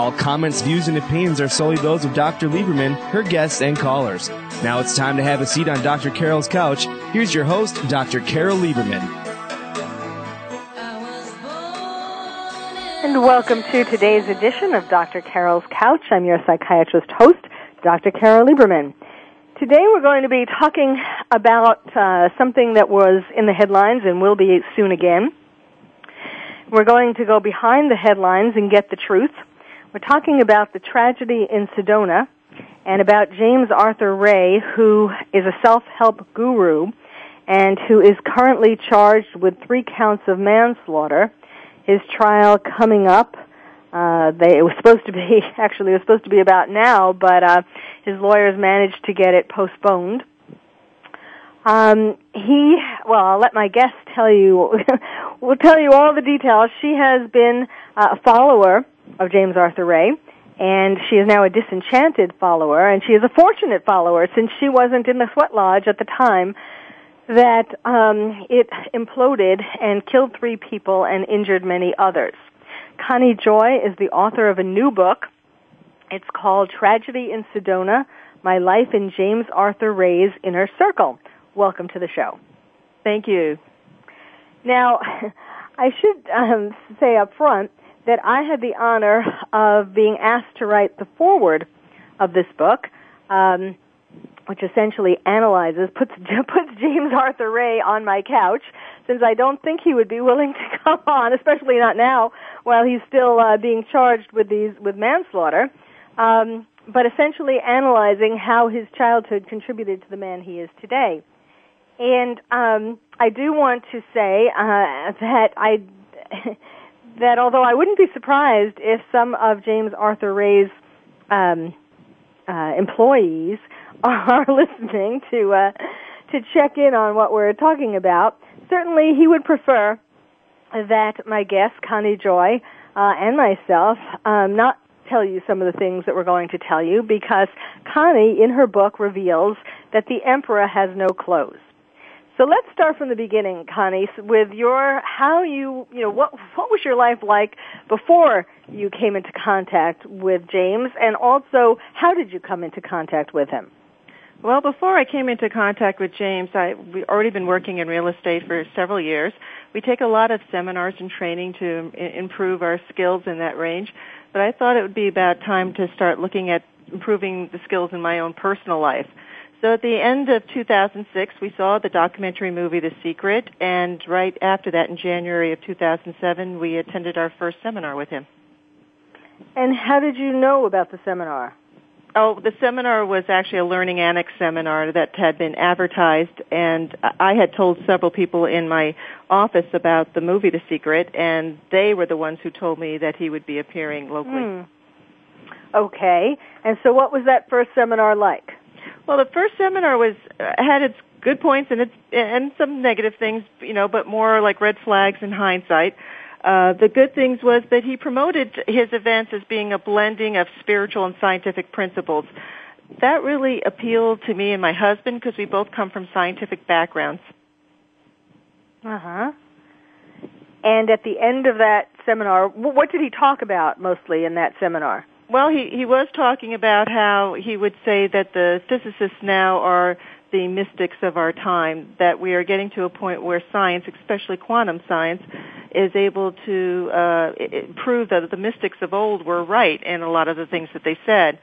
All comments, views, and opinions are solely those of Dr. Lieberman, her guests, and callers. Now it's time to have a seat on Dr. Carol's couch. Here's your host, Dr. Carol Lieberman. And welcome to today's edition of Dr. Carol's Couch. I'm your psychiatrist host, Dr. Carol Lieberman. Today we're going to be talking about uh, something that was in the headlines and will be soon again. We're going to go behind the headlines and get the truth. We're talking about the tragedy in Sedona and about James Arthur Ray, who is a self-help guru and who is currently charged with three counts of manslaughter. His trial coming up. Uh, they, it was supposed to be, actually, it was supposed to be about now, but uh, his lawyers managed to get it postponed. Um, he, well, I'll let my guest tell you, we'll tell you all the details. She has been uh, a follower of James Arthur Ray, and she is now a disenchanted follower, and she is a fortunate follower since she wasn't in the sweat lodge at the time that um, it imploded and killed three people and injured many others. Connie Joy is the author of a new book. It's called Tragedy in Sedona: My Life in James Arthur Ray's Inner Circle. Welcome to the show. Thank you. Now, I should um, say up front that I had the honor of being asked to write the foreword of this book, um, which essentially analyzes, puts, puts James Arthur Ray on my couch, since I don't think he would be willing to come on, especially not now, while he's still uh, being charged with these with manslaughter. Um, but essentially analyzing how his childhood contributed to the man he is today. And um, I do want to say uh, that I that although I wouldn't be surprised if some of James Arthur Ray's um, uh, employees are listening to uh, to check in on what we're talking about, certainly he would prefer that my guest Connie Joy uh, and myself um, not tell you some of the things that we're going to tell you because Connie in her book reveals that the emperor has no clothes. So let's start from the beginning, Connie, with your how you you know what what was your life like before you came into contact with James, and also how did you come into contact with him? Well, before I came into contact with James, I we already been working in real estate for several years. We take a lot of seminars and training to improve our skills in that range, but I thought it would be about time to start looking at improving the skills in my own personal life. So at the end of 2006, we saw the documentary movie The Secret, and right after that, in January of 2007, we attended our first seminar with him. And how did you know about the seminar? Oh, the seminar was actually a Learning Annex seminar that had been advertised, and I had told several people in my office about the movie The Secret, and they were the ones who told me that he would be appearing locally. Hmm. Okay, and so what was that first seminar like? Well, the first seminar was uh, had its good points and its and some negative things, you know, but more like red flags in hindsight. Uh, the good things was that he promoted his events as being a blending of spiritual and scientific principles. That really appealed to me and my husband because we both come from scientific backgrounds. Uh huh. And at the end of that seminar, what did he talk about mostly in that seminar? Well, he he was talking about how he would say that the physicists now are the mystics of our time. That we are getting to a point where science, especially quantum science, is able to uh, prove that the mystics of old were right in a lot of the things that they said.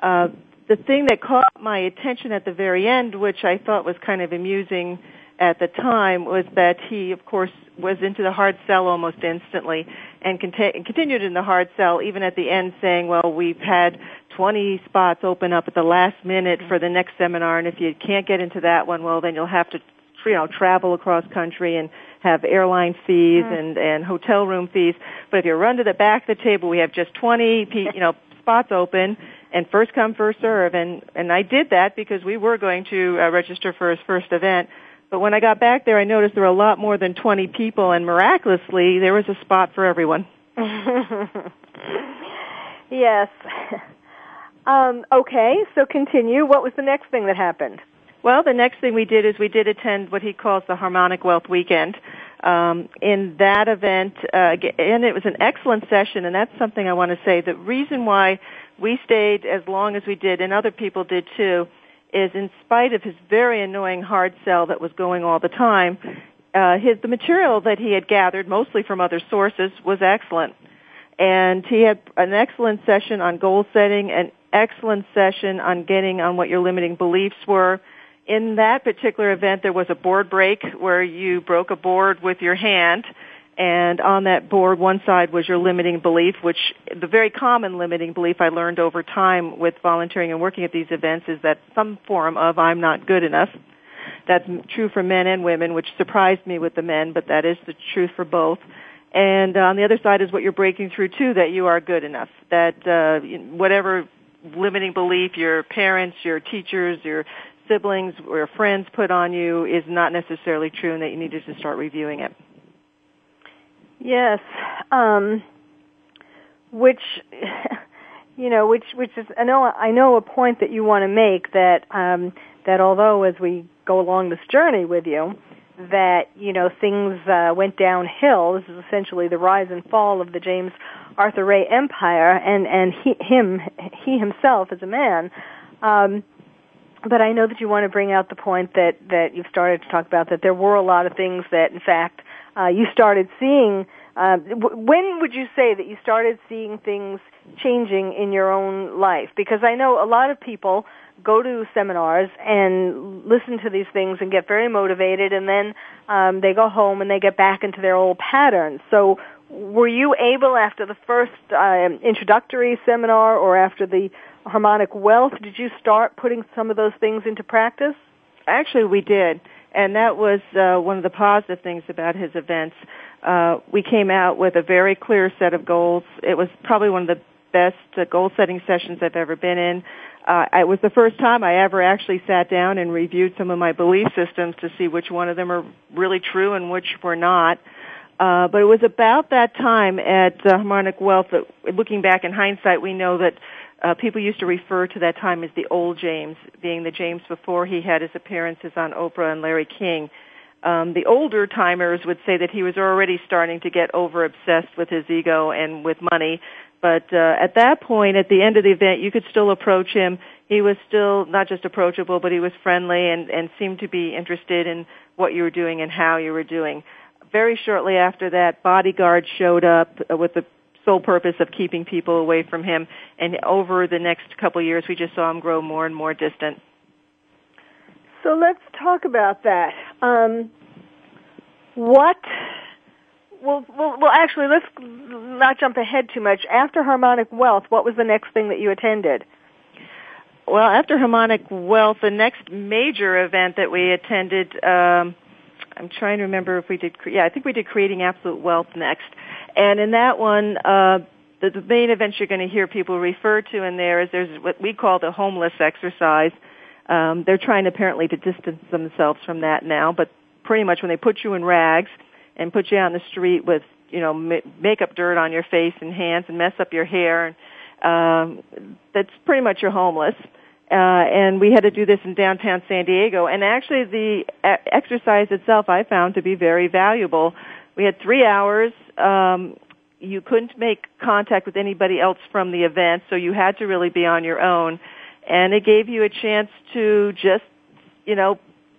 Uh, the thing that caught my attention at the very end, which I thought was kind of amusing at the time, was that he, of course, was into the hard sell almost instantly and, and continued in the hard sell even at the end saying, well, we've had 20 spots open up at the last minute for the next seminar and if you can't get into that one, well, then you'll have to, you know, travel across country and have airline fees mm. and, and hotel room fees. But if you run to the back of the table, we have just 20, you know, spots open and first come, first serve. And, and I did that because we were going to uh, register for his first event. But when I got back there, I noticed there were a lot more than 20 people, and miraculously, there was a spot for everyone. yes. Um, okay, so continue. What was the next thing that happened? Well, the next thing we did is we did attend what he calls the Harmonic Wealth Weekend. Um, in that event, uh, and it was an excellent session, and that's something I want to say. The reason why we stayed as long as we did, and other people did too, is in spite of his very annoying hard sell that was going all the time, uh, his the material that he had gathered, mostly from other sources, was excellent. And he had an excellent session on goal setting, an excellent session on getting on what your limiting beliefs were. In that particular event, there was a board break where you broke a board with your hand and on that board, one side was your limiting belief, which the very common limiting belief I learned over time with volunteering and working at these events is that some form of I'm not good enough. That's true for men and women, which surprised me with the men, but that is the truth for both. And uh, on the other side is what you're breaking through too, that you are good enough. That uh, whatever limiting belief your parents, your teachers, your siblings, or your friends put on you is not necessarily true and that you need to start reviewing it. Yes, um, which you know, which which is I know I know a point that you want to make that um, that although as we go along this journey with you, that you know things uh, went downhill. This is essentially the rise and fall of the James Arthur Ray Empire, and and he, him he himself as a man. Um, but I know that you want to bring out the point that that you've started to talk about that there were a lot of things that, in fact, uh, you started seeing. Uh, when would you say that you started seeing things changing in your own life? Because I know a lot of people go to seminars and listen to these things and get very motivated, and then um, they go home and they get back into their old patterns. So, were you able after the first uh, introductory seminar or after the harmonic wealth, did you start putting some of those things into practice? Actually, we did and that was uh, one of the positive things about his events. Uh, we came out with a very clear set of goals. It was probably one of the best uh, goal setting sessions I've ever been in. Uh, it was the first time I ever actually sat down and reviewed some of my belief systems to see which one of them are really true and which were not. Uh, but it was about that time at uh, Harmonic Wealth that, looking back in hindsight, we know that uh, people used to refer to that time as the old James, being the James before he had his appearances on Oprah and Larry King. Um, the older timers would say that he was already starting to get over obsessed with his ego and with money. But uh, at that point, at the end of the event, you could still approach him. He was still not just approachable, but he was friendly and, and seemed to be interested in what you were doing and how you were doing. Very shortly after that, bodyguards showed up with the sole purpose of keeping people away from him. And over the next couple of years, we just saw him grow more and more distant. So let's talk about that. Um, what? Well, well, well, actually, let's not jump ahead too much. After Harmonic Wealth, what was the next thing that you attended? Well, after Harmonic Wealth, the next major event that we attended, um, I'm trying to remember if we did, yeah, I think we did Creating Absolute Wealth next. And in that one, uh, the, the main events you're going to hear people refer to in there is there's what we call the homeless exercise. Um, they're trying apparently to distance themselves from that now, but pretty much when they put you in rags and put you on the street with you know ma- makeup dirt on your face and hands and mess up your hair, um, that's pretty much you're homeless. And we had to do this in downtown San Diego. And actually, the exercise itself I found to be very valuable. We had three hours um, you couldn't make contact with anybody else from the event, so you had to really be on your own. And it gave you a chance to just, you know,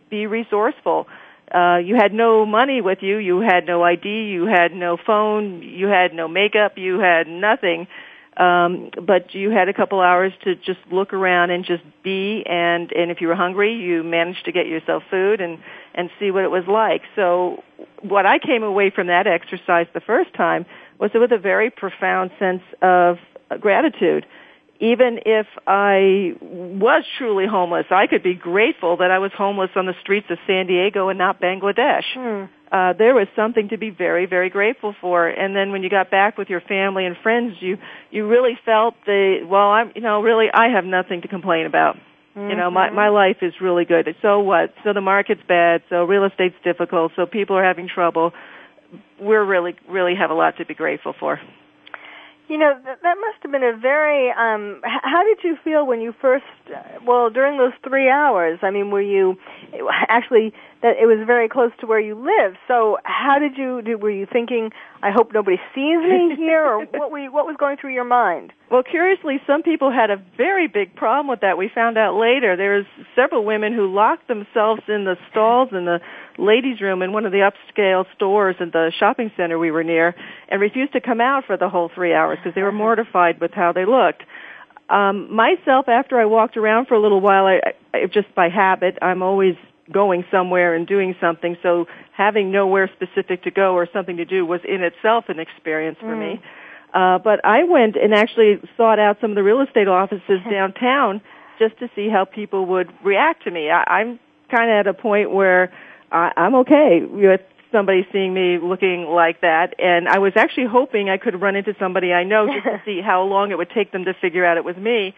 be resourceful. Uh, you had no money with you, you had no ID, you had no phone, you had no makeup, you had nothing. Um, but you had a couple hours to just look around and just be and and if you were hungry you managed to get yourself food and and see what it was like so what i came away from that exercise the first time was with a very profound sense of gratitude. Even if I was truly homeless, I could be grateful that I was homeless on the streets of San Diego and not Bangladesh. Hmm. Uh, there was something to be very, very grateful for. And then when you got back with your family and friends, you you really felt the well, I'm you know really I have nothing to complain about. Mm-hmm. You know, my my life is really good. So what? So the market's bad. So real estate's difficult. So people are having trouble. We're really really have a lot to be grateful for. You know, that, that must have been a very, um, how did you feel when you first, uh, well, during those three hours? I mean, were you, actually, that it was very close to where you live. So how did you, do? were you thinking, I hope nobody sees me here, or what were you, what was going through your mind? Well, curiously, some people had a very big problem with that. We found out later. There was several women who locked themselves in the stalls in the ladies' room in one of the upscale stores at the shopping center we were near and refused to come out for the whole three hours because they were mortified with how they looked. Um, myself, after I walked around for a little while, I, I just by habit, I'm always going somewhere and doing something. So having nowhere specific to go or something to do was in itself an experience for Mm. me. Uh, but I went and actually sought out some of the real estate offices downtown just to see how people would react to me. I, I'm kind of at a point where I, I'm okay with somebody seeing me looking like that, and I was actually hoping I could run into somebody I know just to see how long it would take them to figure out it was me.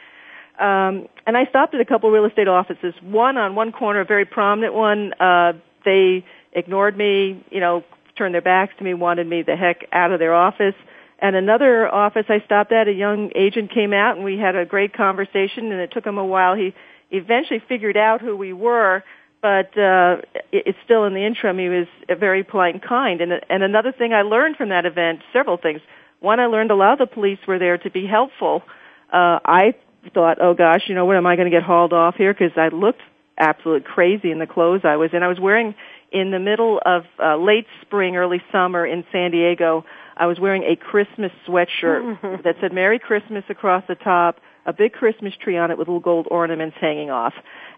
Um, and I stopped at a couple real estate offices. One on one corner, a very prominent one. Uh, they ignored me, you know, turned their backs to me, wanted me the heck out of their office. And another office I stopped at, a young agent came out and we had a great conversation and it took him a while. He eventually figured out who we were, but uh, it, it's still in the interim. He was very polite and kind. And, and another thing I learned from that event, several things. One, I learned a lot of the police were there to be helpful. Uh, I thought, oh gosh, you know, what am I going to get hauled off here? Because I looked absolutely crazy in the clothes I was in. I was wearing in the middle of uh, late spring, early summer in San Diego. I was wearing a Christmas sweatshirt that said Merry Christmas across the top, a big Christmas tree on it with little gold ornaments hanging off,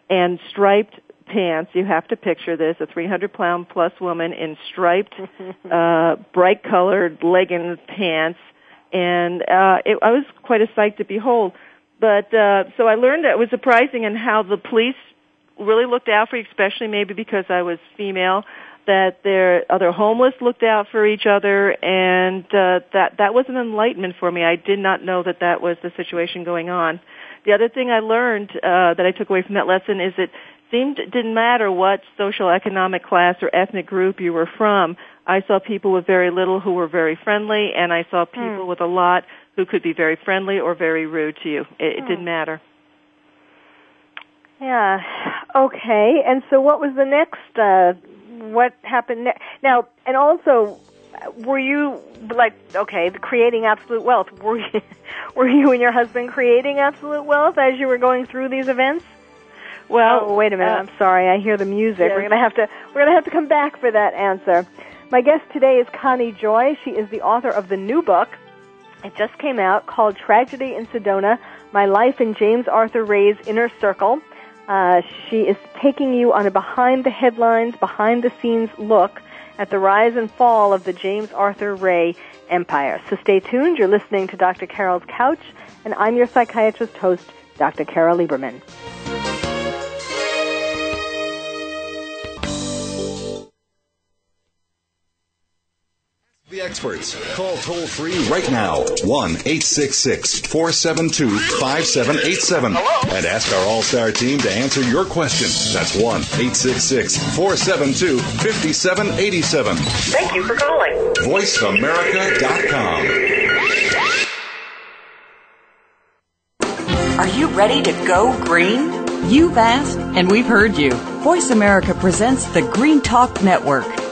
and striped pants. You have to picture this, a 300 pound plus woman in striped, uh, bright colored leggings pants. And, uh, it, I was quite a sight to behold. But, uh, so I learned that it was surprising in how the police really looked out for you, especially maybe because I was female, that their other homeless looked out for each other, and uh, that that was an enlightenment for me. I did not know that that was the situation going on. The other thing I learned uh, that I took away from that lesson is it seemed it didn't matter what social economic class or ethnic group you were from. I saw people with very little who were very friendly, and I saw people with a lot who could be very friendly or very rude to you. It, it didn't matter. Yeah. Okay. And so, what was the next? Uh, what happened ne- now? And also, were you like okay, the creating absolute wealth? Were you, were you and your husband creating absolute wealth as you were going through these events? Well, oh, wait a minute. uh, I'm sorry. I hear the music. yes. We're gonna have to. We're gonna have to come back for that answer. My guest today is Connie Joy. She is the author of the new book. It just came out called Tragedy in Sedona: My Life in James Arthur Ray's Inner Circle. Uh, she is taking you on a behind the headlines, behind the scenes look at the rise and fall of the James Arthur Ray empire. So stay tuned. You're listening to Dr. Carol's Couch, and I'm your psychiatrist host, Dr. Carol Lieberman. The experts. Call toll free right now 1 866 472 5787 and ask our All Star team to answer your question. That's 1 866 472 5787. Thank you for calling. VoiceAmerica.com. Are you ready to go green? You've asked, and we've heard you. Voice America presents the Green Talk Network.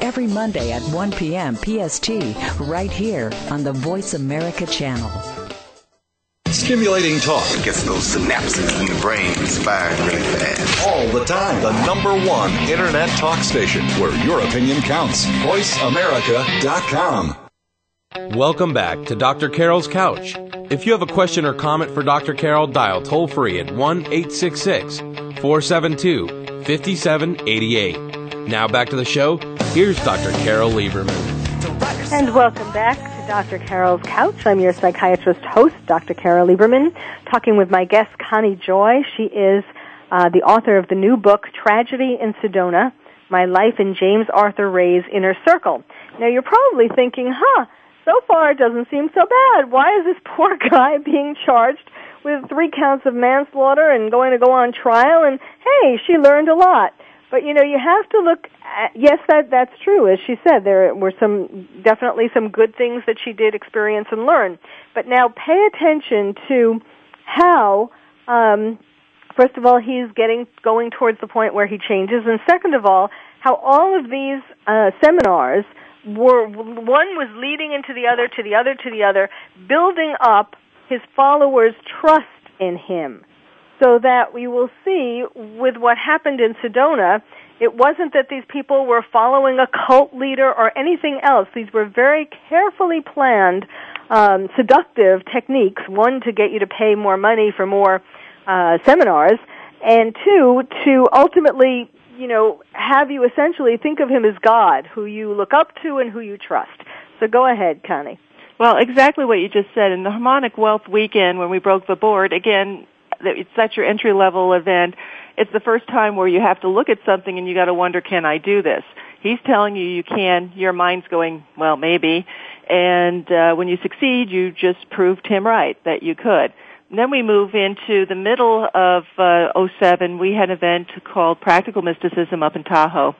every Monday at 1 p.m. PST, right here on the Voice America channel. Stimulating talk. Gets those synapses in the brain firing really fast. All the time. The number one internet talk station where your opinion counts. VoiceAmerica.com. Welcome back to Dr. Carol's Couch. If you have a question or comment for Dr. Carol, dial toll free at 1 866 472 5788. Now back to the show. Here's Dr. Carol Lieberman. And welcome back to Dr. Carol's Couch. I'm your psychiatrist host, Dr. Carol Lieberman, talking with my guest, Connie Joy. She is uh, the author of the new book, Tragedy in Sedona, My Life in James Arthur Ray's Inner Circle. Now you're probably thinking, huh, so far it doesn't seem so bad. Why is this poor guy being charged with three counts of manslaughter and going to go on trial? And hey, she learned a lot. But you know, you have to look. At, yes, that that's true. As she said, there were some definitely some good things that she did experience and learn. But now, pay attention to how. Um, first of all, he's getting going towards the point where he changes, and second of all, how all of these uh, seminars were one was leading into the other, to the other, to the other, building up his followers' trust in him so that we will see with what happened in Sedona, it wasn't that these people were following a cult leader or anything else. These were very carefully planned, um, seductive techniques. One, to get you to pay more money for more uh, seminars, and two, to ultimately, you know, have you essentially think of him as God, who you look up to and who you trust. So go ahead, Connie. Well, exactly what you just said. In the Harmonic Wealth Weekend, when we broke the board, again, it's such your entry level event. It's the first time where you have to look at something and you got to wonder, can I do this? He's telling you you can. Your mind's going, well, maybe. And uh, when you succeed, you just proved him right that you could. And then we move into the middle of uh, 07. We had an event called Practical Mysticism up in Tahoe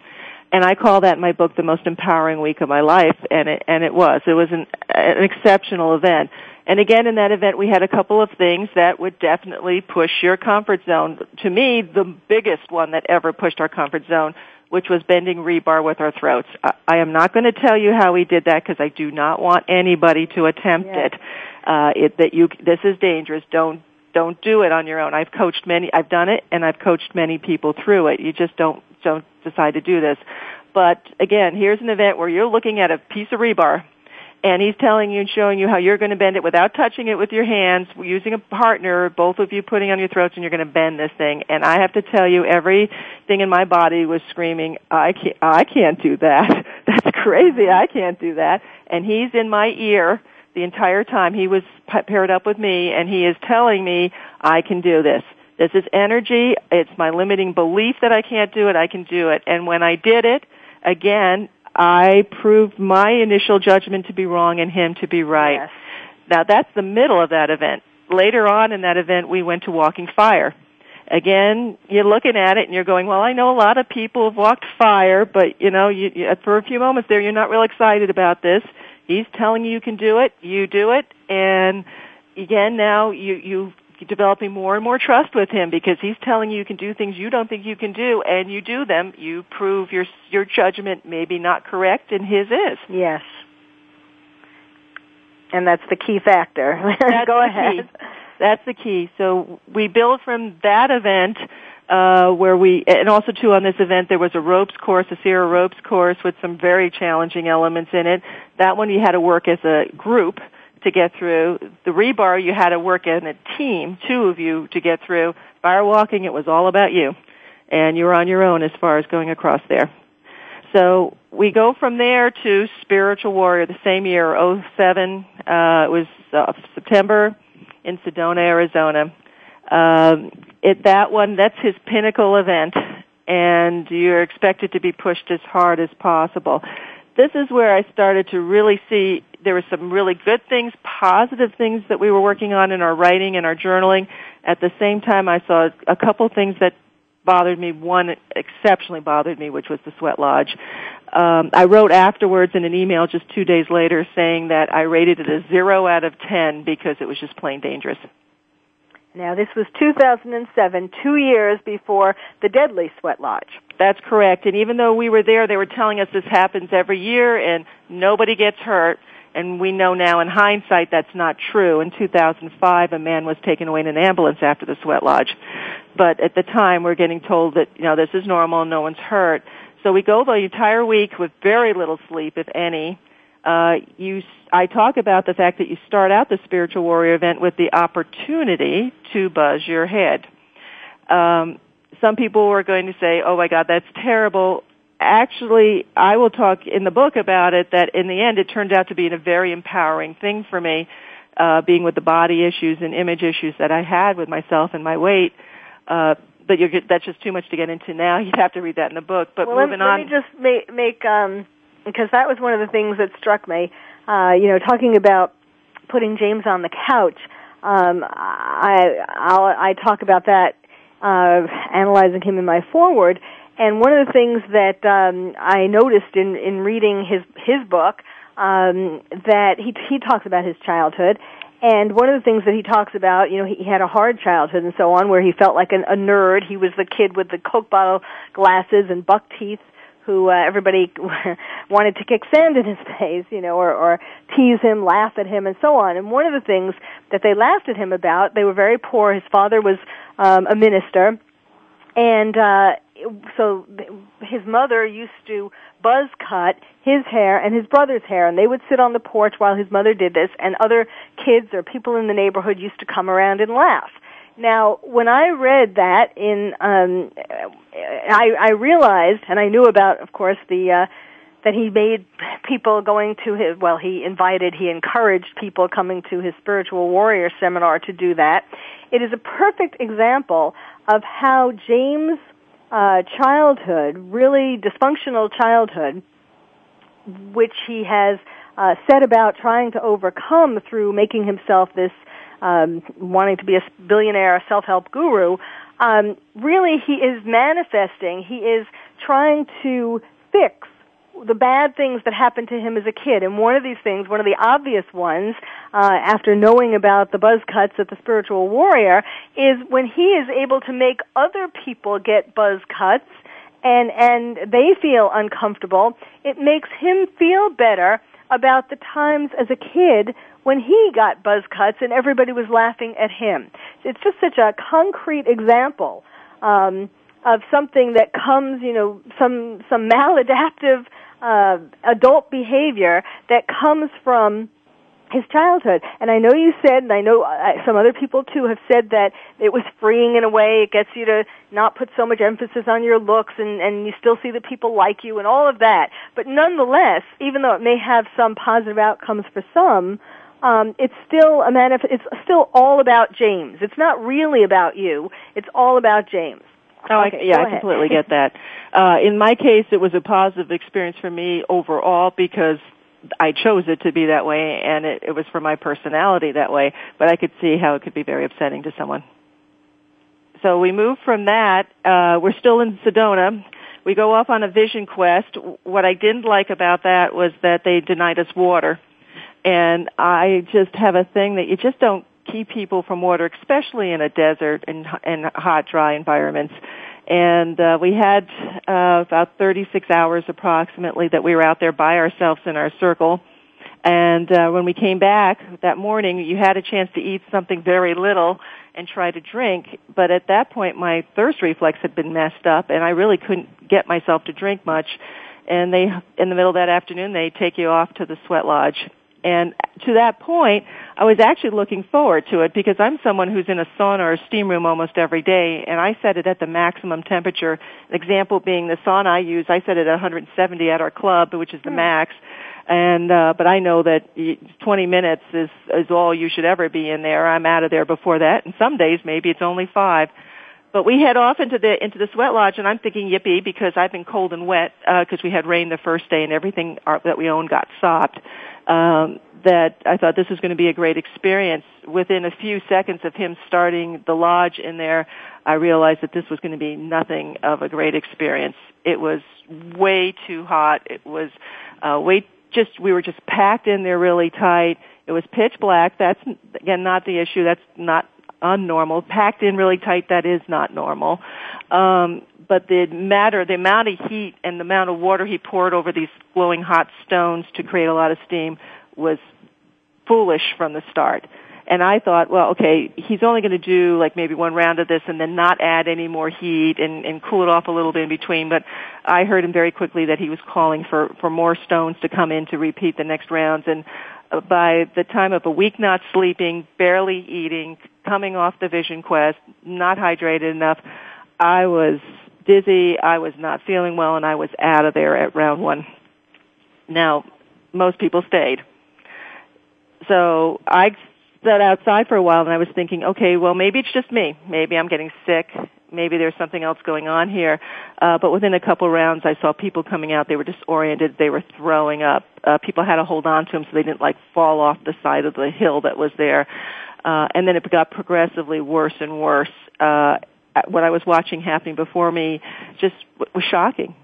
and I call that in my book the most empowering week of my life, and it and it was. It was an, an exceptional event. And again, in that event, we had a couple of things that would definitely push your comfort zone. To me, the biggest one that ever pushed our comfort zone, which was bending rebar with our throats. I, I am not going to tell you how we did that because I do not want anybody to attempt it. Uh, it. That you, this is dangerous. Don't don't do it on your own. I've coached many, I've done it, and I've coached many people through it. You just don't don't decide to do this. But again, here's an event where you're looking at a piece of rebar and he's telling you and showing you how you're going to bend it without touching it with your hands, using a partner, both of you putting on your throats, and you're going to bend this thing. And I have to tell you, everything in my body was screaming, "I can't, I can't do that. That's crazy. I can't do that." And he's in my ear the entire time. He was paired up with me, and he is telling me, "I can do this." This is energy. It's my limiting belief that I can't do it. I can do it. And when I did it, again, I proved my initial judgment to be wrong and him to be right. Yes. Now that's the middle of that event. Later on in that event, we went to Walking Fire. Again, you're looking at it and you're going, well, I know a lot of people have walked fire, but you know, you, you, for a few moments there, you're not real excited about this. He's telling you you can do it, you do it, and again, now you, you developing more and more trust with him because he's telling you you can do things you don't think you can do. And you do them. You prove your your judgment maybe not correct and his is. Yes. And that's the key factor. Go ahead key. that's the key. So we build from that event uh, where we, and also too on this event there was a ropes course, a Sierra ropes course with some very challenging elements in it. That one you had to work as a group to get through. The rebar, you had to work in a team, two of you to get through. Firewalking, it was all about you. And you were on your own as far as going across there. So we go from there to Spiritual Warrior the same year, 07. Uh, it was uh, September in Sedona, Arizona. Um, it, that one, that's his pinnacle event, and you're expected to be pushed as hard as possible. This is where I started to really see there were some really good things, positive things that we were working on in our writing and our journaling. At the same time, I saw a couple things that bothered me. One exceptionally bothered me, which was the sweat lodge. Um, I wrote afterwards in an email just two days later saying that I rated it a zero out of ten because it was just plain dangerous. Now, this was 2007, two years before the deadly sweat lodge. That's correct. And even though we were there, they were telling us this happens every year and nobody gets hurt and we know now in hindsight that's not true. In 2005, a man was taken away in an ambulance after the sweat lodge. But at the time, we're getting told that, you know, this is normal, no one's hurt. So we go the entire week with very little sleep, if any. Uh, you, I talk about the fact that you start out the spiritual warrior event with the opportunity to buzz your head. Um, some people are going to say, "Oh my God, that's terrible." actually, I will talk in the book about it that in the end it turned out to be a very empowering thing for me, uh, being with the body issues and image issues that I had with myself and my weight. Uh, but you're, that's just too much to get into now. You'd have to read that in the book. But well, moving let, on. Let me just make, make um, because that was one of the things that struck me. Uh, you know, talking about putting James on the couch. Um, I I'll, I talk about that, uh, analyzing him in my foreword, and one of the things that um, I noticed in in reading his his book um, that he he talks about his childhood, and one of the things that he talks about, you know, he, he had a hard childhood and so on, where he felt like an, a nerd. He was the kid with the Coke bottle glasses and buck teeth who uh, everybody wanted to kick sand in his face, you know, or, or tease him, laugh at him, and so on. And one of the things that they laughed at him about, they were very poor. His father was um, a minister, and uh, so his mother used to buzz cut his hair and his brother's hair and they would sit on the porch while his mother did this and other kids or people in the neighborhood used to come around and laugh now when i read that in um i i realized and i knew about of course the uh that he made people going to his well he invited he encouraged people coming to his spiritual warrior seminar to do that. It is a perfect example of how james uh, childhood, really dysfunctional childhood, which he has uh, set about trying to overcome through making himself this um, wanting to be a billionaire, a self-help guru. Um, really, he is manifesting. He is trying to fix the bad things that happened to him as a kid. And one of these things, one of the obvious ones, uh, after knowing about the buzz cuts at the spiritual warrior, is when he is able to make other people get buzz cuts and, and they feel uncomfortable, it makes him feel better about the times as a kid when he got buzz cuts and everybody was laughing at him. It's just such a concrete example. Um, of something that comes, you know, some some maladaptive uh, adult behavior that comes from his childhood. And I know you said, and I know uh, some other people too have said that it was freeing in a way. It gets you to not put so much emphasis on your looks and, and you still see that people like you and all of that. But nonetheless, even though it may have some positive outcomes for some, um, it's still a manif- it's still all about James. It's not really about you. It's all about James. Oh, okay, I, yeah, I completely get that. Uh, in my case, it was a positive experience for me overall because I chose it to be that way, and it, it was for my personality that way. But I could see how it could be very upsetting to someone. So we move from that. Uh, we're still in Sedona. We go off on a vision quest. What I didn't like about that was that they denied us water. And I just have a thing that you just don't keep people from water, especially in a desert and, and hot, dry environments. And uh, we had uh, about 36 hours approximately that we were out there by ourselves in our circle. And uh, when we came back that morning, you had a chance to eat something very little and try to drink. But at that point, my thirst reflex had been messed up, and I really couldn't get myself to drink much. And they, in the middle of that afternoon, they take you off to the sweat lodge. And to that point, I was actually looking forward to it because I'm someone who's in a sauna or a steam room almost every day, and I set it at the maximum temperature. An example being the sauna I use, I set it at 170 at our club, which is the max. And uh, but I know that y- 20 minutes is is all you should ever be in there. I'm out of there before that, and some days maybe it's only five. But we head off into the into the sweat lodge, and I'm thinking yippee because I've been cold and wet because we had rain the first day, and everything our, that we own got sopped. Um, that I thought this was going to be a great experience. Within a few seconds of him starting the lodge in there, I realized that this was going to be nothing of a great experience. It was way too hot. It was uh, way just we were just packed in there really tight. It was pitch black. That's again not the issue. That's not unnormal. Packed in really tight, that is not normal. Um, but the matter, the amount of heat and the amount of water he poured over these glowing hot stones to create a lot of steam was foolish from the start. And I thought, well, okay, he's only going to do like maybe one round of this and then not add any more heat and, and cool it off a little bit in between. But I heard him very quickly that he was calling for, for more stones to come in to repeat the next rounds. And by the time of a week not sleeping, barely eating, coming off the vision quest, not hydrated enough, I was dizzy, I was not feeling well, and I was out of there at round one. Now, most people stayed. So I sat outside for a while and I was thinking, okay, well maybe it's just me. Maybe I'm getting sick. Maybe there's something else going on here. Uh, but within a couple rounds, I saw people coming out. They were disoriented. They were throwing up. Uh, people had to hold on to them so they didn't like fall off the side of the hill that was there. Uh, and then it got progressively worse and worse. Uh, what I was watching happening before me just was shocking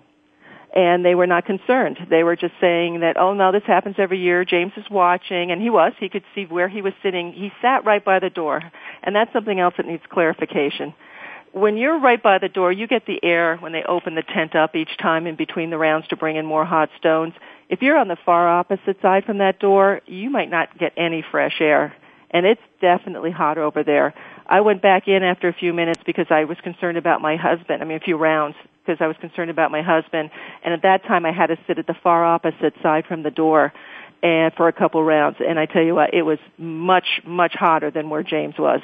and they were not concerned. They were just saying that, oh no, this happens every year. James is watching, and he was. He could see where he was sitting. He sat right by the door, and that's something else that needs clarification. When you're right by the door, you get the air when they open the tent up each time in between the rounds to bring in more hot stones. If you're on the far opposite side from that door, you might not get any fresh air. And it's definitely hot over there. I went back in after a few minutes because I was concerned about my husband. I mean, a few rounds because I was concerned about my husband. And at that time, I had to sit at the far opposite side from the door, and for a couple rounds. And I tell you what, it was much much hotter than where James was.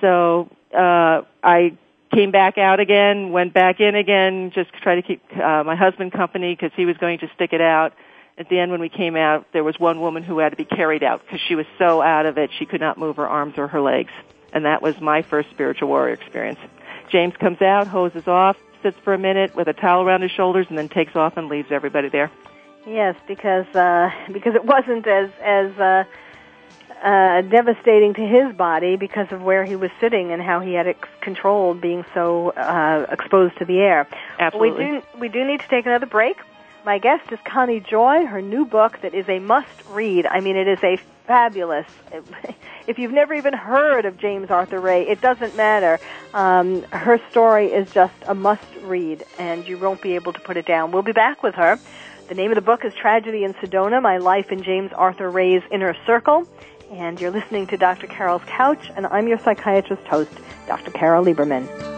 So uh, I came back out again, went back in again, just to try to keep uh, my husband company because he was going to stick it out. At the end, when we came out, there was one woman who had to be carried out because she was so out of it she could not move her arms or her legs. And that was my first spiritual warrior experience. James comes out, hoses off, sits for a minute with a towel around his shoulders, and then takes off and leaves everybody there. Yes, because uh, because it wasn't as as uh, uh, devastating to his body because of where he was sitting and how he had it controlled being so uh, exposed to the air. Absolutely. We do we do need to take another break. My guest is Connie Joy. Her new book that is a must read. I mean, it is a fabulous. If you've never even heard of James Arthur Ray, it doesn't matter. Um, her story is just a must read, and you won't be able to put it down. We'll be back with her. The name of the book is Tragedy in Sedona My Life in James Arthur Ray's Inner Circle. And you're listening to Dr. Carol's Couch, and I'm your psychiatrist host, Dr. Carol Lieberman.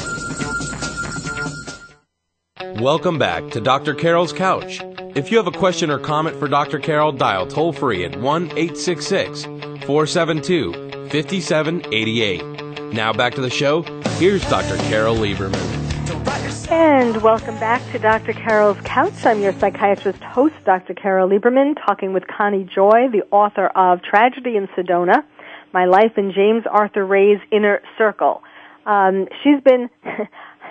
Welcome back to Dr. Carol's Couch. If you have a question or comment for Dr. Carol, dial toll free at 1 866 472 5788. Now back to the show. Here's Dr. Carol Lieberman. And welcome back to Dr. Carol's Couch. I'm your psychiatrist host, Dr. Carol Lieberman, talking with Connie Joy, the author of Tragedy in Sedona, My Life in James Arthur Ray's Inner Circle. Um, she's been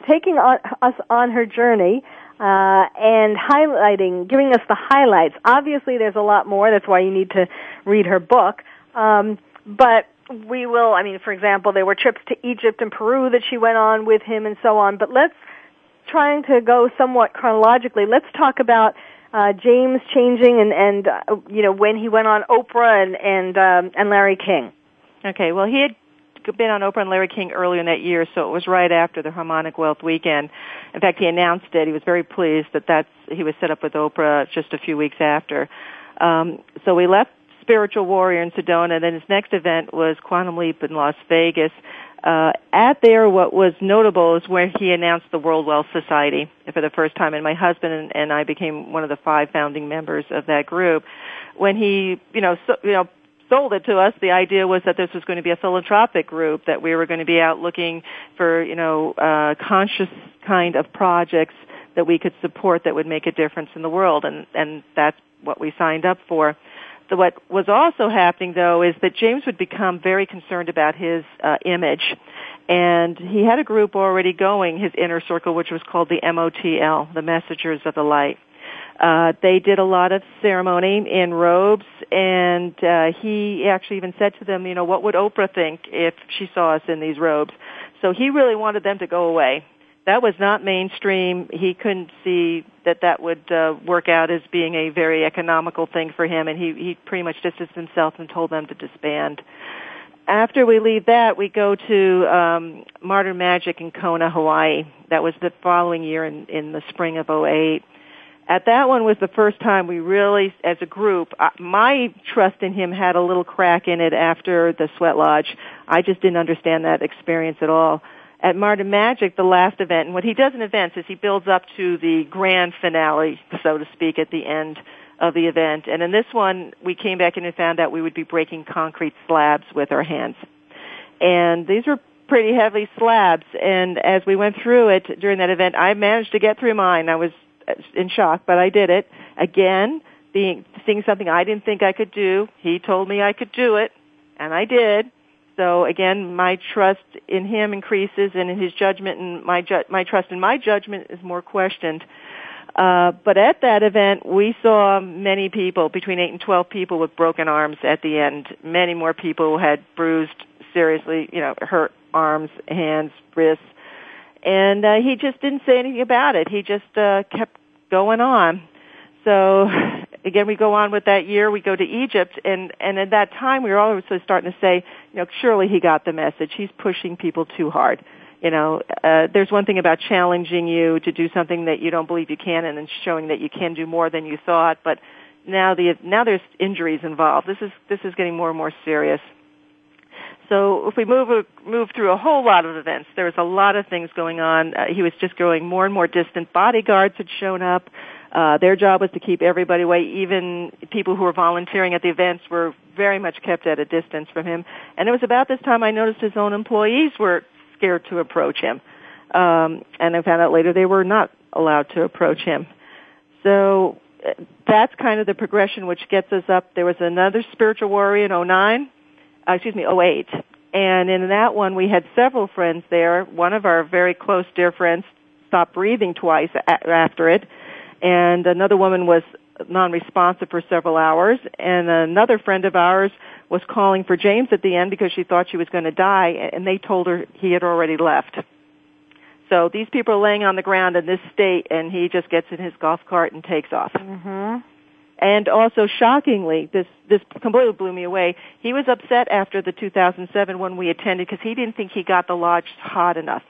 taking on, us on her journey uh, and highlighting, giving us the highlights. Obviously, there's a lot more. That's why you need to read her book. Um, but we will. I mean, for example, there were trips to Egypt and Peru that she went on with him, and so on. But let's trying to go somewhat chronologically. Let's talk about uh, James changing and and uh, you know when he went on Oprah and and um, and Larry King. Okay, well, he had been on Oprah and Larry King earlier in that year, so it was right after the Harmonic Wealth weekend. In fact, he announced it. He was very pleased that that's he was set up with Oprah just a few weeks after. Um, so we left Spiritual Warrior in Sedona. And then his next event was Quantum Leap in Las Vegas. Uh, at there, what was notable is where he announced the World Wealth Society for the first time, and my husband and, and I became one of the five founding members of that group. When he, you know, so, you know, sold it to us, the idea was that this was going to be a philanthropic group, that we were going to be out looking for, you know, uh, conscious kind of projects that we could support that would make a difference in the world, and and that's what we signed up for. So what was also happening though is that James would become very concerned about his uh, image, and he had a group already going, his inner circle, which was called the MOTL, the Messengers of the Light. Uh, they did a lot of ceremony in robes, and uh, he actually even said to them, you know, what would Oprah think if she saw us in these robes? So he really wanted them to go away. That was not mainstream. He couldn't see that that would uh, work out as being a very economical thing for him, and he he pretty much distanced himself and told them to disband. After we leave that, we go to um, Modern Magic in Kona, Hawaii. That was the following year in in the spring of '08 at that one was the first time we really, as a group, uh, my trust in him had a little crack in it after the Sweat Lodge. I just didn't understand that experience at all. At Modern Magic, the last event, and what he does in events is he builds up to the grand finale, so to speak, at the end of the event. And in this one, we came back in and found out we would be breaking concrete slabs with our hands. And these were pretty heavy slabs. And as we went through it during that event, I managed to get through mine. I was in shock, but I did it. Again, being seeing something I didn't think I could do. He told me I could do it, and I did. So again, my trust in him increases, and in his judgment and my ju- my trust in my judgment is more questioned. Uh, but at that event, we saw many people, between 8 and 12 people with broken arms at the end. Many more people had bruised, seriously, you know, hurt arms, hands, wrists. And uh, he just didn't say anything about it. He just uh, kept going on. So again, we go on with that year. We go to Egypt, and and at that time, we were also starting to say, you know, surely he got the message. He's pushing people too hard. You know, uh, there's one thing about challenging you to do something that you don't believe you can, and then showing that you can do more than you thought. But now the now there's injuries involved. This is this is getting more and more serious. So if we move move through a whole lot of events, there was a lot of things going on. Uh, he was just growing more and more distant. Bodyguards had shown up. Uh, their job was to keep everybody away. Even people who were volunteering at the events were very much kept at a distance from him. And it was about this time I noticed his own employees were scared to approach him. Um, and I found out later they were not allowed to approach him. So uh, that's kind of the progression which gets us up. There was another spiritual warrior in 09, uh, excuse me, 08. And in that one we had several friends there. One of our very close dear friends stopped breathing twice a- after it and another woman was non-responsive for several hours, and another friend of ours was calling for James at the end because she thought she was going to die, and they told her he had already left. So these people are laying on the ground in this state, and he just gets in his golf cart and takes off. Mm-hmm. And also, shockingly, this this completely blew me away. He was upset after the 2007 one we attended because he didn't think he got the lodge hot enough.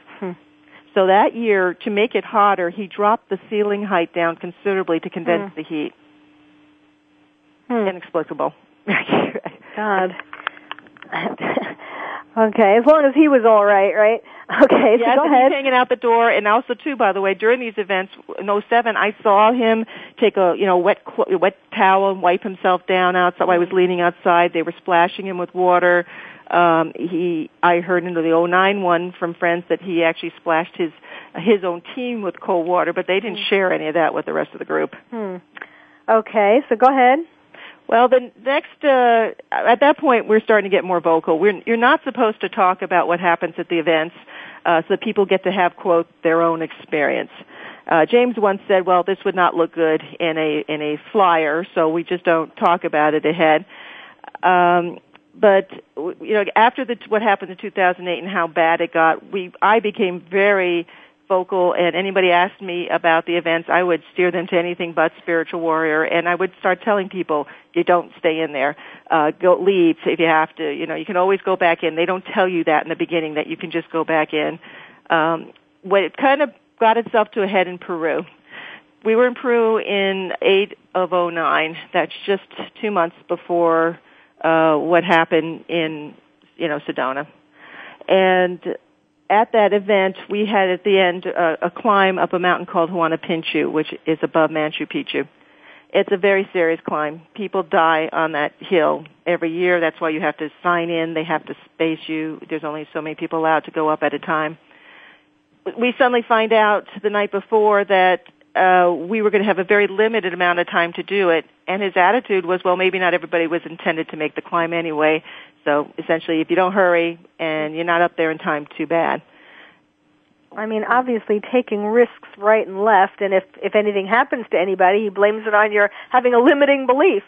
So that year, to make it hotter, he dropped the ceiling height down considerably to condense Hmm. the heat. Hmm. Inexplicable. God. okay, as long as he was all right, right? Okay, so yes, go and ahead. he's hanging out the door, and also too, by the way, during these events in '07, I saw him take a you know wet wet towel and wipe himself down outside. While I was leaning outside. They were splashing him with water. Um, he, I heard into the '09 one from friends that he actually splashed his his own team with cold water, but they didn't share any of that with the rest of the group. Hmm. Okay, so go ahead. Well, the next, uh, at that point, we're starting to get more vocal. We're, you're not supposed to talk about what happens at the events, uh, so that people get to have, quote, their own experience. Uh, James once said, well, this would not look good in a, in a flyer, so we just don't talk about it ahead. Um, but, you know, after the, what happened in 2008 and how bad it got, we, I became very, vocal and anybody asked me about the events, I would steer them to anything but spiritual warrior and I would start telling people, you don't stay in there. Uh, go leave if you have to. You know, you can always go back in. They don't tell you that in the beginning that you can just go back in. Um, what it kind of got itself to a head in Peru. We were in Peru in 8 of 09. That's just two months before uh, what happened in, you know, Sedona. And at that event, we had at the end uh, a climb up a mountain called Huayna Picchu, which is above Machu Picchu. It's a very serious climb. People die on that hill every year. That's why you have to sign in. They have to space you. There's only so many people allowed to go up at a time. We suddenly find out the night before that uh, we were going to have a very limited amount of time to do it. And his attitude was, well, maybe not everybody was intended to make the climb anyway. So essentially, if you don't hurry and you're not up there in time, too bad. I mean, obviously taking risks right and left, and if if anything happens to anybody, he blames it on your having a limiting belief.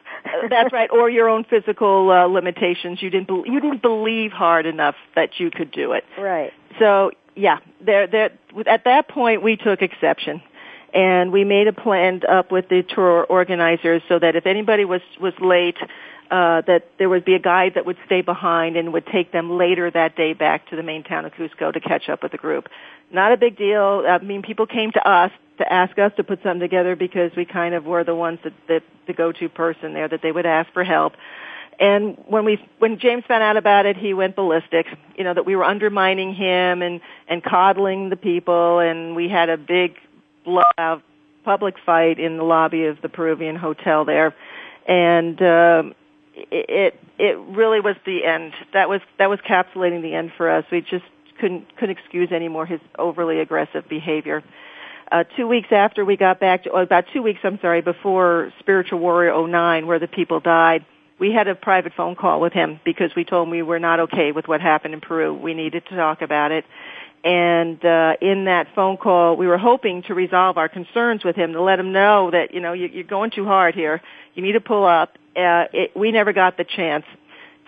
That's right, or your own physical uh, limitations. You didn't be- you didn't believe hard enough that you could do it. Right. So yeah, there there at that point we took exception. And we made a plan up with the tour organizers so that if anybody was was late, uh, that there would be a guide that would stay behind and would take them later that day back to the main town of Cusco to catch up with the group. Not a big deal. I mean, people came to us to ask us to put something together because we kind of were the ones that, that the go-to person there that they would ask for help. And when we, when James found out about it, he went ballistic. You know that we were undermining him and and coddling the people, and we had a big blowout public fight in the lobby of the Peruvian hotel there, and um, it it really was the end. That was that was capsulating the end for us. We just couldn't couldn't excuse anymore his overly aggressive behavior. Uh, two weeks after we got back to, oh, about two weeks, I'm sorry, before Spiritual Warrior 09, where the people died, we had a private phone call with him because we told him we were not okay with what happened in Peru. We needed to talk about it. And uh, in that phone call, we were hoping to resolve our concerns with him to let him know that you know you, you're going too hard here. You need to pull up. Uh, it, we never got the chance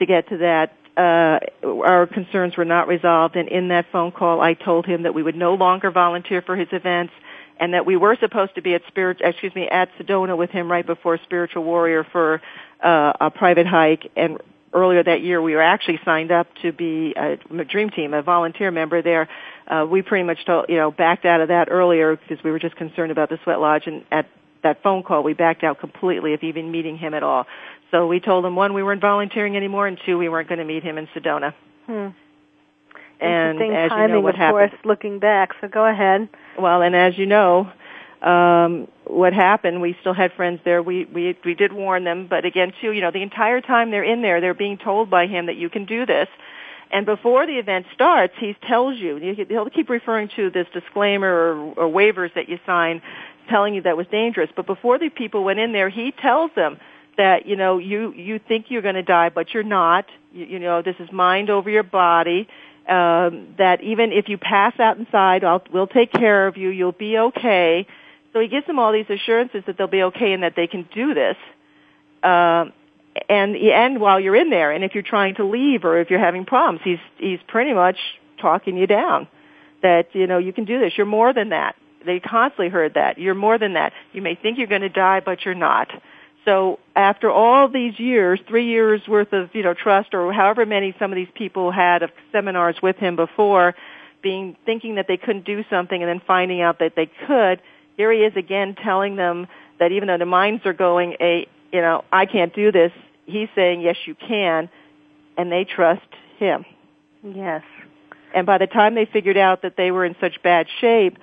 to get to that. Uh, our concerns were not resolved, and in that phone call, I told him that we would no longer volunteer for his events, and that we were supposed to be at spirit, excuse me, at Sedona with him right before Spiritual Warrior for uh, a private hike, and earlier that year we were actually signed up to be a, dream team, a volunteer member there. Uh, we pretty much told, you know, backed out of that earlier because we were just concerned about the sweat lodge and at that phone call we backed out completely of even meeting him at all. So we told him one, we weren't volunteering anymore and two, we weren't going to meet him in Sedona. Hmm. And as timing, you know what of happened. course, looking back. So go ahead. Well, and as you know, um, what happened, we still had friends there. We, we, we did warn them, but again, too, you know, the entire time they're in there, they're being told by him that you can do this. And before the event starts, he tells you, he'll keep referring to this disclaimer or, or waivers that you sign telling you that was dangerous. But before the people went in there, he tells them that, you know, you, you think you're going to die, but you're not. You, you know, this is mind over your body. Um, that even if you pass out inside, I'll, we'll take care of you. You'll be okay. So he gives them all these assurances that they'll be okay and that they can do this. Um, and and while you're in there, and if you're trying to leave or if you're having problems, he's he's pretty much talking you down. That you know you can do this. You're more than that. They constantly heard that. You're more than that. You may think you're going to die, but you're not. So after all these years, three years worth of you know trust, or however many some of these people had of seminars with him before, being thinking that they couldn't do something, and then finding out that they could. Here he is again telling them that even though their minds are going, a you know, I can't do this. He's saying, yes, you can, and they trust him. Yes. And by the time they figured out that they were in such bad shape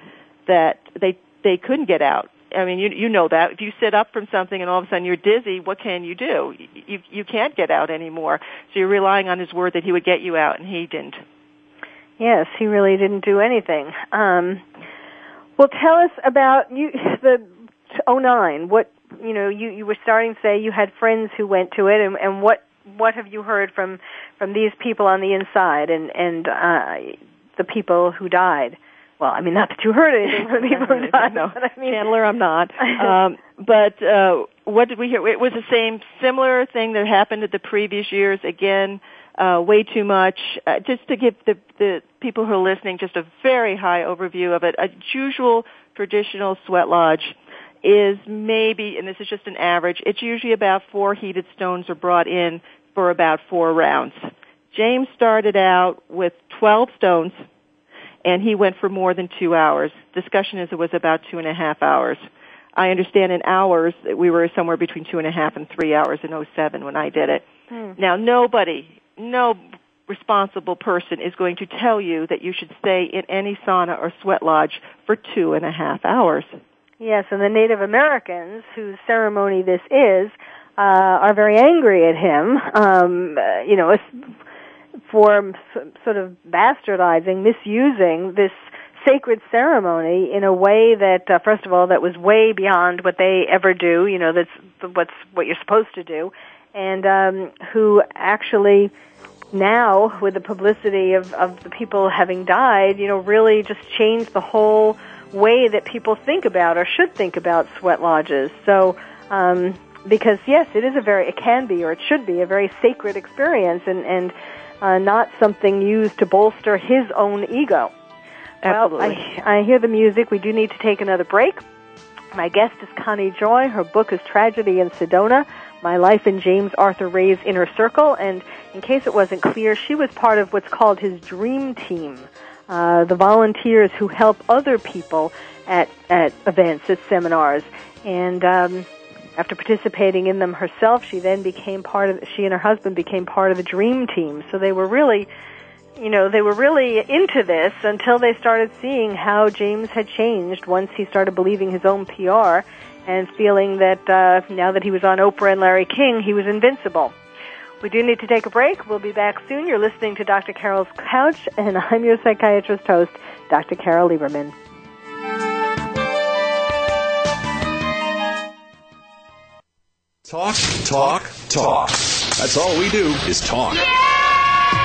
that they they couldn't get out. I mean, you you know that if you sit up from something and all of a sudden you're dizzy, what can you do? You you can't get out anymore. So you're relying on his word that he would get you out, and he didn't. Yes, he really didn't do anything. Um, well, tell us about you the 09. What you know, you you were starting to say you had friends who went to it, and, and what what have you heard from from these people on the inside and and uh, the people who died? Well, I mean, not that you heard anything from the people who died. no, but I mean, channeler, I'm not. Um, but uh, what did we hear? It was the same similar thing that happened at the previous years. Again, uh, way too much. Uh, just to give the the people who are listening just a very high overview of it. A usual traditional sweat lodge is maybe, and this is just an average, it's usually about four heated stones are brought in for about four rounds. James started out with 12 stones, and he went for more than two hours. Discussion is it was about two and a half hours. I understand in hours that we were somewhere between two and a half and three hours in 07 when I did it. Hmm. Now nobody, no responsible person is going to tell you that you should stay in any sauna or sweat lodge for two and a half hours. Yes, and the Native Americans, whose ceremony this is, uh, are very angry at him. Um, uh, you know, for sort of bastardizing, misusing this sacred ceremony in a way that, uh, first of all, that was way beyond what they ever do. You know, that's what's what you're supposed to do, and um, who actually now, with the publicity of, of the people having died, you know, really just changed the whole way that people think about or should think about sweat lodges. So, um, because yes, it is a very, it can be or it should be a very sacred experience and, and uh, not something used to bolster his own ego. Absolutely. Well, I, I hear the music. We do need to take another break. My guest is Connie Joy. Her book is Tragedy in Sedona, My Life in James Arthur Ray's Inner Circle. And in case it wasn't clear, she was part of what's called his dream team. Uh, the volunteers who help other people at, at events, at seminars. And um, after participating in them herself, she then became part of, she and her husband became part of the dream team. So they were really, you know, they were really into this until they started seeing how James had changed once he started believing his own PR and feeling that uh, now that he was on Oprah and Larry King, he was invincible. We do need to take a break. We'll be back soon. You're listening to Dr. Carol's Couch, and I'm your psychiatrist host, Dr. Carol Lieberman. Talk, talk, talk. That's all we do is talk.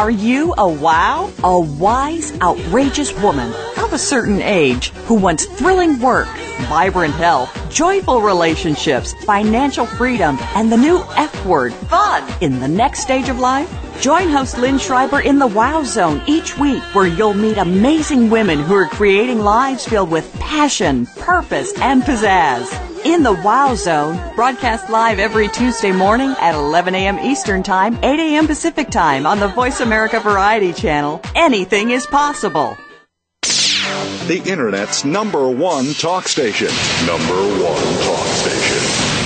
Are you a wow? A wise, outrageous woman of a certain age who wants thrilling work, vibrant health, joyful relationships, financial freedom, and the new F word, fun, in the next stage of life? Join host Lynn Schreiber in the Wow Zone each week where you'll meet amazing women who are creating lives filled with passion, purpose, and pizzazz. In the Wow Zone, broadcast live every Tuesday morning at 11 a.m. Eastern Time, 8 a.m. Pacific Time on the Voice America Variety Channel. Anything is possible. The Internet's number one talk station. Number one talk station.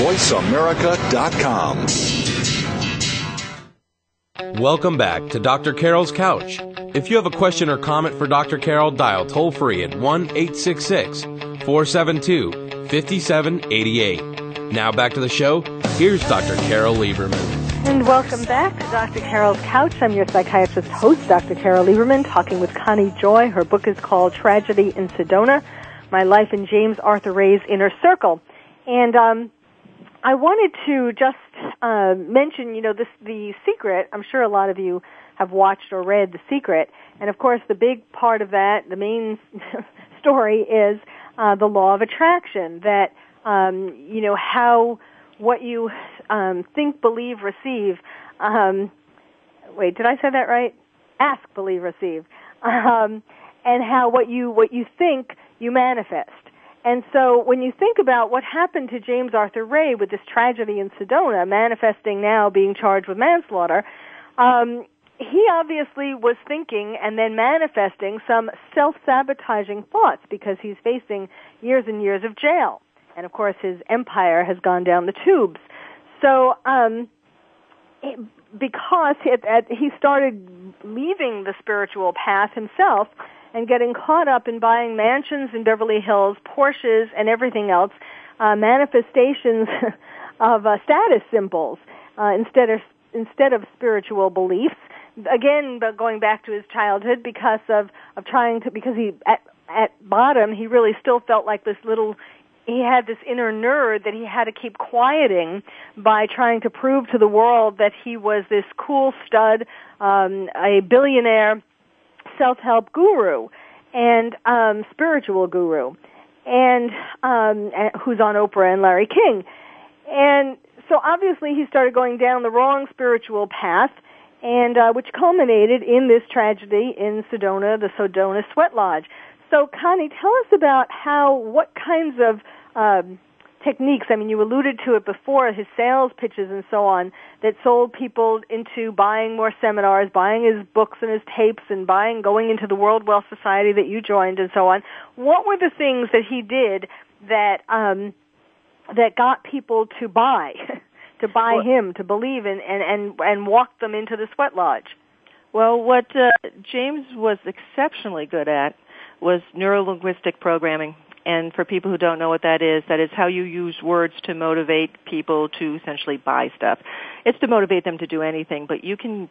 VoiceAmerica.com. Welcome back to Dr. Carol's Couch. If you have a question or comment for Dr. Carol, dial toll free at 1 866 472 5788. Now back to the show. Here's Dr. Carol Lieberman. And welcome back to Dr. Carol's Couch. I'm your psychiatrist host, Dr. Carol Lieberman, talking with Connie Joy. Her book is called Tragedy in Sedona, My Life in James Arthur Ray's Inner Circle. And um, I wanted to just uh, mention, you know, this the secret. I'm sure a lot of you have watched or read The Secret, and of course, the big part of that, the main story, is uh, the law of attraction. That um, you know how what you um, think, believe, receive. Um, wait, did I say that right? Ask, believe, receive. Um, and how what you what you think you manifest. And so when you think about what happened to James Arthur Ray with this tragedy in Sedona, manifesting now being charged with manslaughter, um, he obviously was thinking and then manifesting some self-sabotaging thoughts because he's facing years and years of jail. And of course his empire has gone down the tubes. So, um, it, because it, it, he started leaving the spiritual path himself, and getting caught up in buying mansions in Beverly Hills, Porsches, and everything else, uh, manifestations of uh, status symbols uh, instead of instead of spiritual beliefs. Again, but going back to his childhood, because of of trying to because he at at bottom he really still felt like this little he had this inner nerd that he had to keep quieting by trying to prove to the world that he was this cool stud, um, a billionaire self-help guru and um, spiritual guru, and um, who's on Oprah and Larry King, and so obviously he started going down the wrong spiritual path, and uh, which culminated in this tragedy in Sedona, the Sedona Sweat Lodge. So, Connie, tell us about how, what kinds of um, techniques. I mean, you alluded to it before, his sales pitches and so on, that sold people into buying more seminars, buying his books and his tapes, and buying, going into the World Wealth Society that you joined and so on. What were the things that he did that, um, that got people to buy? to buy him, to believe in, and and and walk them into the sweat lodge? Well, what uh, James was exceptionally good at was neurolinguistic programming. And for people who don't know what that is, that is how you use words to motivate people to essentially buy stuff. It's to motivate them to do anything, but you can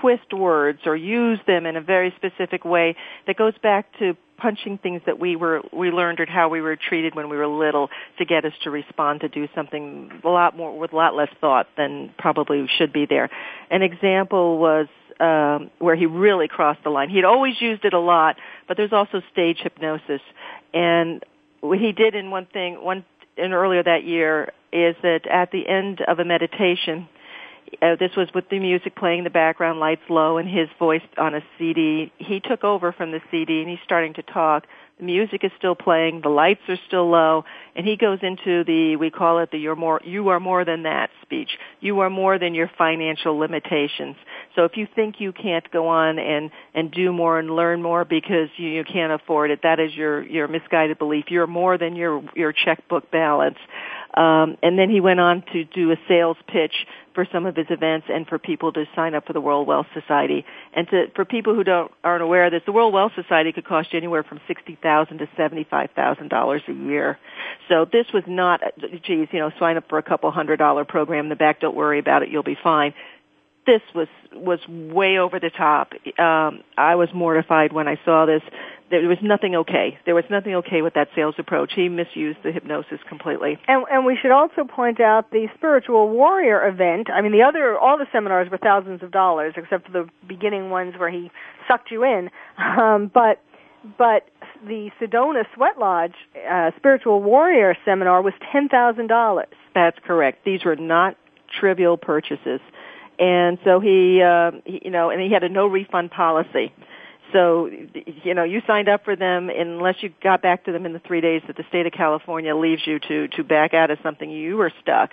twist words or use them in a very specific way that goes back to punching things that we were we learned or how we were treated when we were little to get us to respond to do something a lot more with a lot less thought than probably should be there. An example was um, where he really crossed the line. He'd always used it a lot, but there's also stage hypnosis, and what he did in one thing one in earlier that year is that at the end of a meditation uh, this was with the music playing in the background, lights low, and his voice on a CD. He took over from the CD and he's starting to talk. The music is still playing, the lights are still low, and he goes into the we call it the you're more you are more than that speech. You are more than your financial limitations. So if you think you can't go on and and do more and learn more because you, you can't afford it, that is your your misguided belief. You're more than your your checkbook balance. Um, and then he went on to do a sales pitch for some of his events and for people to sign up for the World Wealth Society. And to, for people who don't aren't aware of this, the World Wealth Society could cost you anywhere from sixty thousand to seventy five thousand dollars a year. So this was not, geez, you know, sign up for a couple hundred dollar program in the back. Don't worry about it. You'll be fine this was was way over the top. Um, I was mortified when I saw this. There was nothing okay. There was nothing okay with that sales approach. He misused the hypnosis completely. And, and we should also point out the spiritual warrior event. I mean, the other all the seminars were thousands of dollars, except for the beginning ones where he sucked you in. Um, but but the Sedona Sweat Lodge uh, spiritual warrior seminar was ten thousand dollars. That's correct. These were not trivial purchases and so he, uh, he, you know, and he had a no refund policy. So, you know, you signed up for them unless you got back to them in the three days that the state of California leaves you to to back out of something. You were stuck.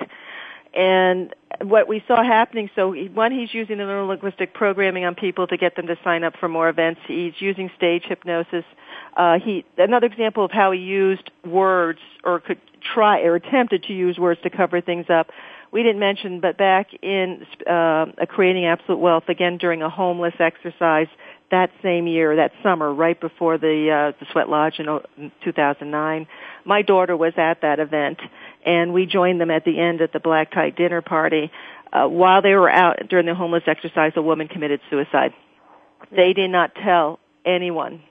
And what we saw happening, so one, he's using the neurolinguistic programming on people to get them to sign up for more events. He's using stage hypnosis. Uh, he another example of how he used words or could try or attempted to use words to cover things up we didn't mention, but back in uh, creating absolute wealth, again during a homeless exercise that same year, that summer, right before the uh, the Sweat Lodge in 2009, my daughter was at that event, and we joined them at the end at the black tie dinner party. Uh, while they were out during the homeless exercise, a woman committed suicide. They did not tell anyone,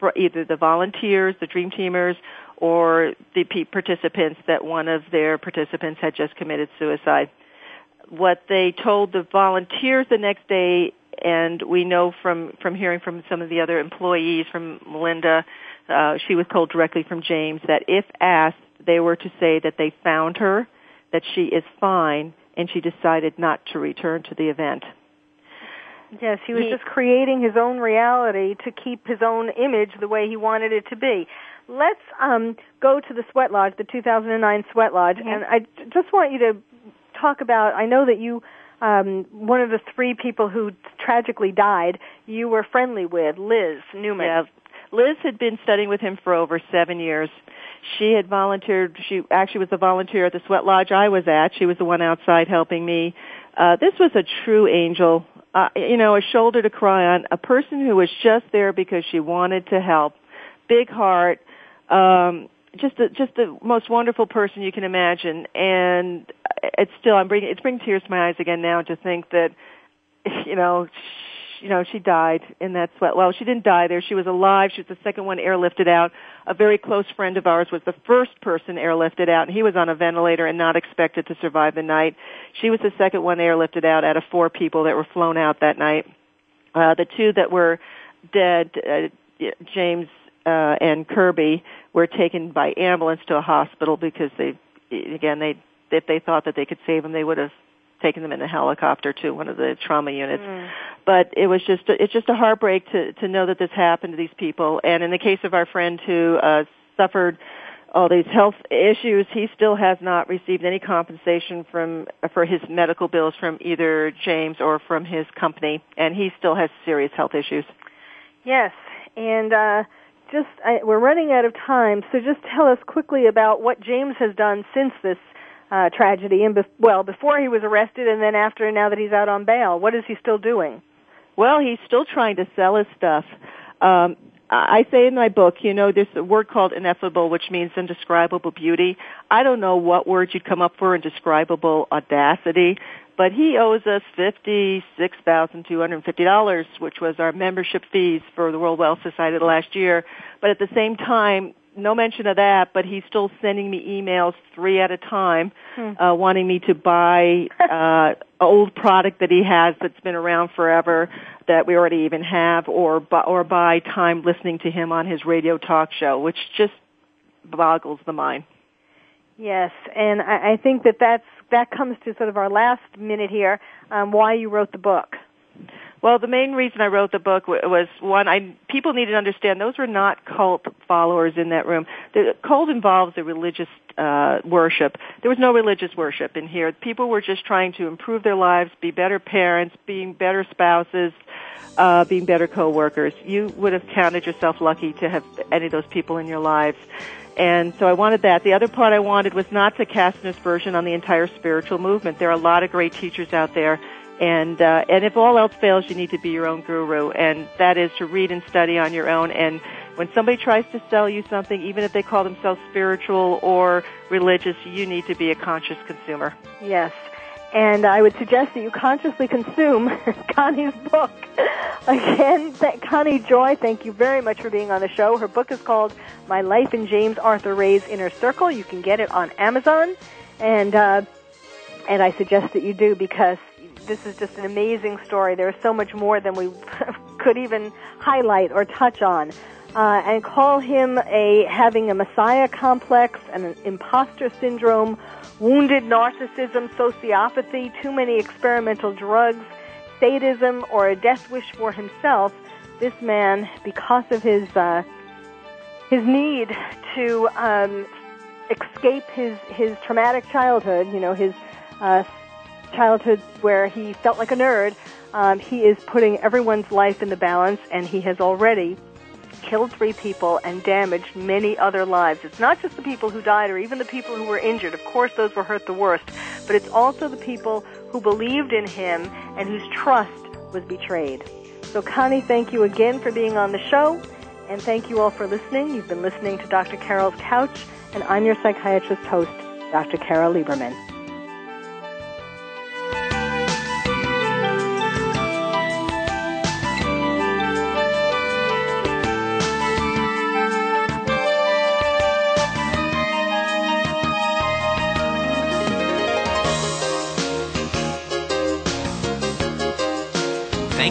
for either the volunteers, the Dream Teamers, or the participants that one of their participants had just committed suicide. What they told the volunteers the next day, and we know from, from hearing from some of the other employees, from Melinda, uh, she was told directly from James that if asked, they were to say that they found her, that she is fine, and she decided not to return to the event. Yes, he was he, just creating his own reality to keep his own image the way he wanted it to be let's um, go to the Sweat Lodge, the 2009 Sweat Lodge, mm-hmm. and I just want you to talk about. I know that you, um, one of the three people who tragically died, you were friendly with, Liz Neuman. Yeah. Liz had been studying with him for over seven years. She had volunteered. She actually was a volunteer at the Sweat Lodge I was at. She was the one outside helping me. Uh, this was a true angel. Uh, you know, a shoulder to cry on, a person who was just there because she wanted to help. Big heart, um, just a, just the most wonderful person you can imagine, and it's still I'm bringing it's bringing tears to my eyes again now to think that you know she, you know she died in that sweat. Well, she didn't die there. She was alive. She was the second one airlifted out. A very close friend of ours was the first person airlifted out, and he was on a ventilator and not expected to survive the night. She was the second one airlifted out out of four people that were flown out that night. Uh, the two that were dead, uh, James uh, and Kirby were taken by ambulance to a hospital because they, again, they if they thought that they could save them, they would have taken them in a helicopter to one of the trauma units. Mm. But it was just it's just a heartbreak to to know that this happened to these people. And in the case of our friend who uh, suffered all these health issues, he still has not received any compensation from for his medical bills from either James or from his company, and he still has serious health issues. Yes, and uh just I, we're running out of time, so just tell us quickly about what James has done since this uh, tragedy, and be- well, before he was arrested, and then after, now that he's out on bail. What is he still doing? Well, he's still trying to sell his stuff. Um, I say in my book, you know, there's a word called ineffable, which means indescribable beauty. I don't know what word you'd come up for indescribable audacity, but he owes us $56,250, which was our membership fees for the World Wealth Society last year. But at the same time, no mention of that, but he's still sending me emails three at a time, hmm. uh, wanting me to buy uh, old product that he has that's been around forever that we already even have, or or buy time listening to him on his radio talk show, which just boggles the mind. Yes, and I, I think that that's that comes to sort of our last minute here. Um, why you wrote the book? Well, the main reason I wrote the book was one, I people need to understand those were not cult followers in that room. The cult involves a religious uh, worship. There was no religious worship in here. People were just trying to improve their lives, be better parents, being better spouses, uh, being better coworkers. You would have counted yourself lucky to have any of those people in your lives. And so I wanted that. The other part I wanted was not to cast an aspersion on the entire spiritual movement. There are a lot of great teachers out there and uh, and if all else fails, you need to be your own guru, and that is to read and study on your own. And when somebody tries to sell you something, even if they call themselves spiritual or religious, you need to be a conscious consumer. Yes. And I would suggest that you consciously consume Connie's book. Again, th- Connie Joy, thank you very much for being on the show. Her book is called My Life in James Arthur Ray's Inner Circle. You can get it on Amazon. And, uh, and I suggest that you do because this is just an amazing story. There's so much more than we could even highlight or touch on. Uh, and call him a having a messiah complex and an imposter syndrome, wounded narcissism, sociopathy, too many experimental drugs, sadism, or a death wish for himself. This man, because of his uh, his need to um, escape his his traumatic childhood, you know, his uh, childhood where he felt like a nerd, um, he is putting everyone's life in the balance, and he has already killed three people and damaged many other lives. It's not just the people who died or even the people who were injured. Of course, those were hurt the worst, but it's also the people who believed in him and whose trust was betrayed. So, Connie, thank you again for being on the show, and thank you all for listening. You've been listening to Dr. Carol's Couch, and I'm your psychiatrist host, Dr. Carol Lieberman.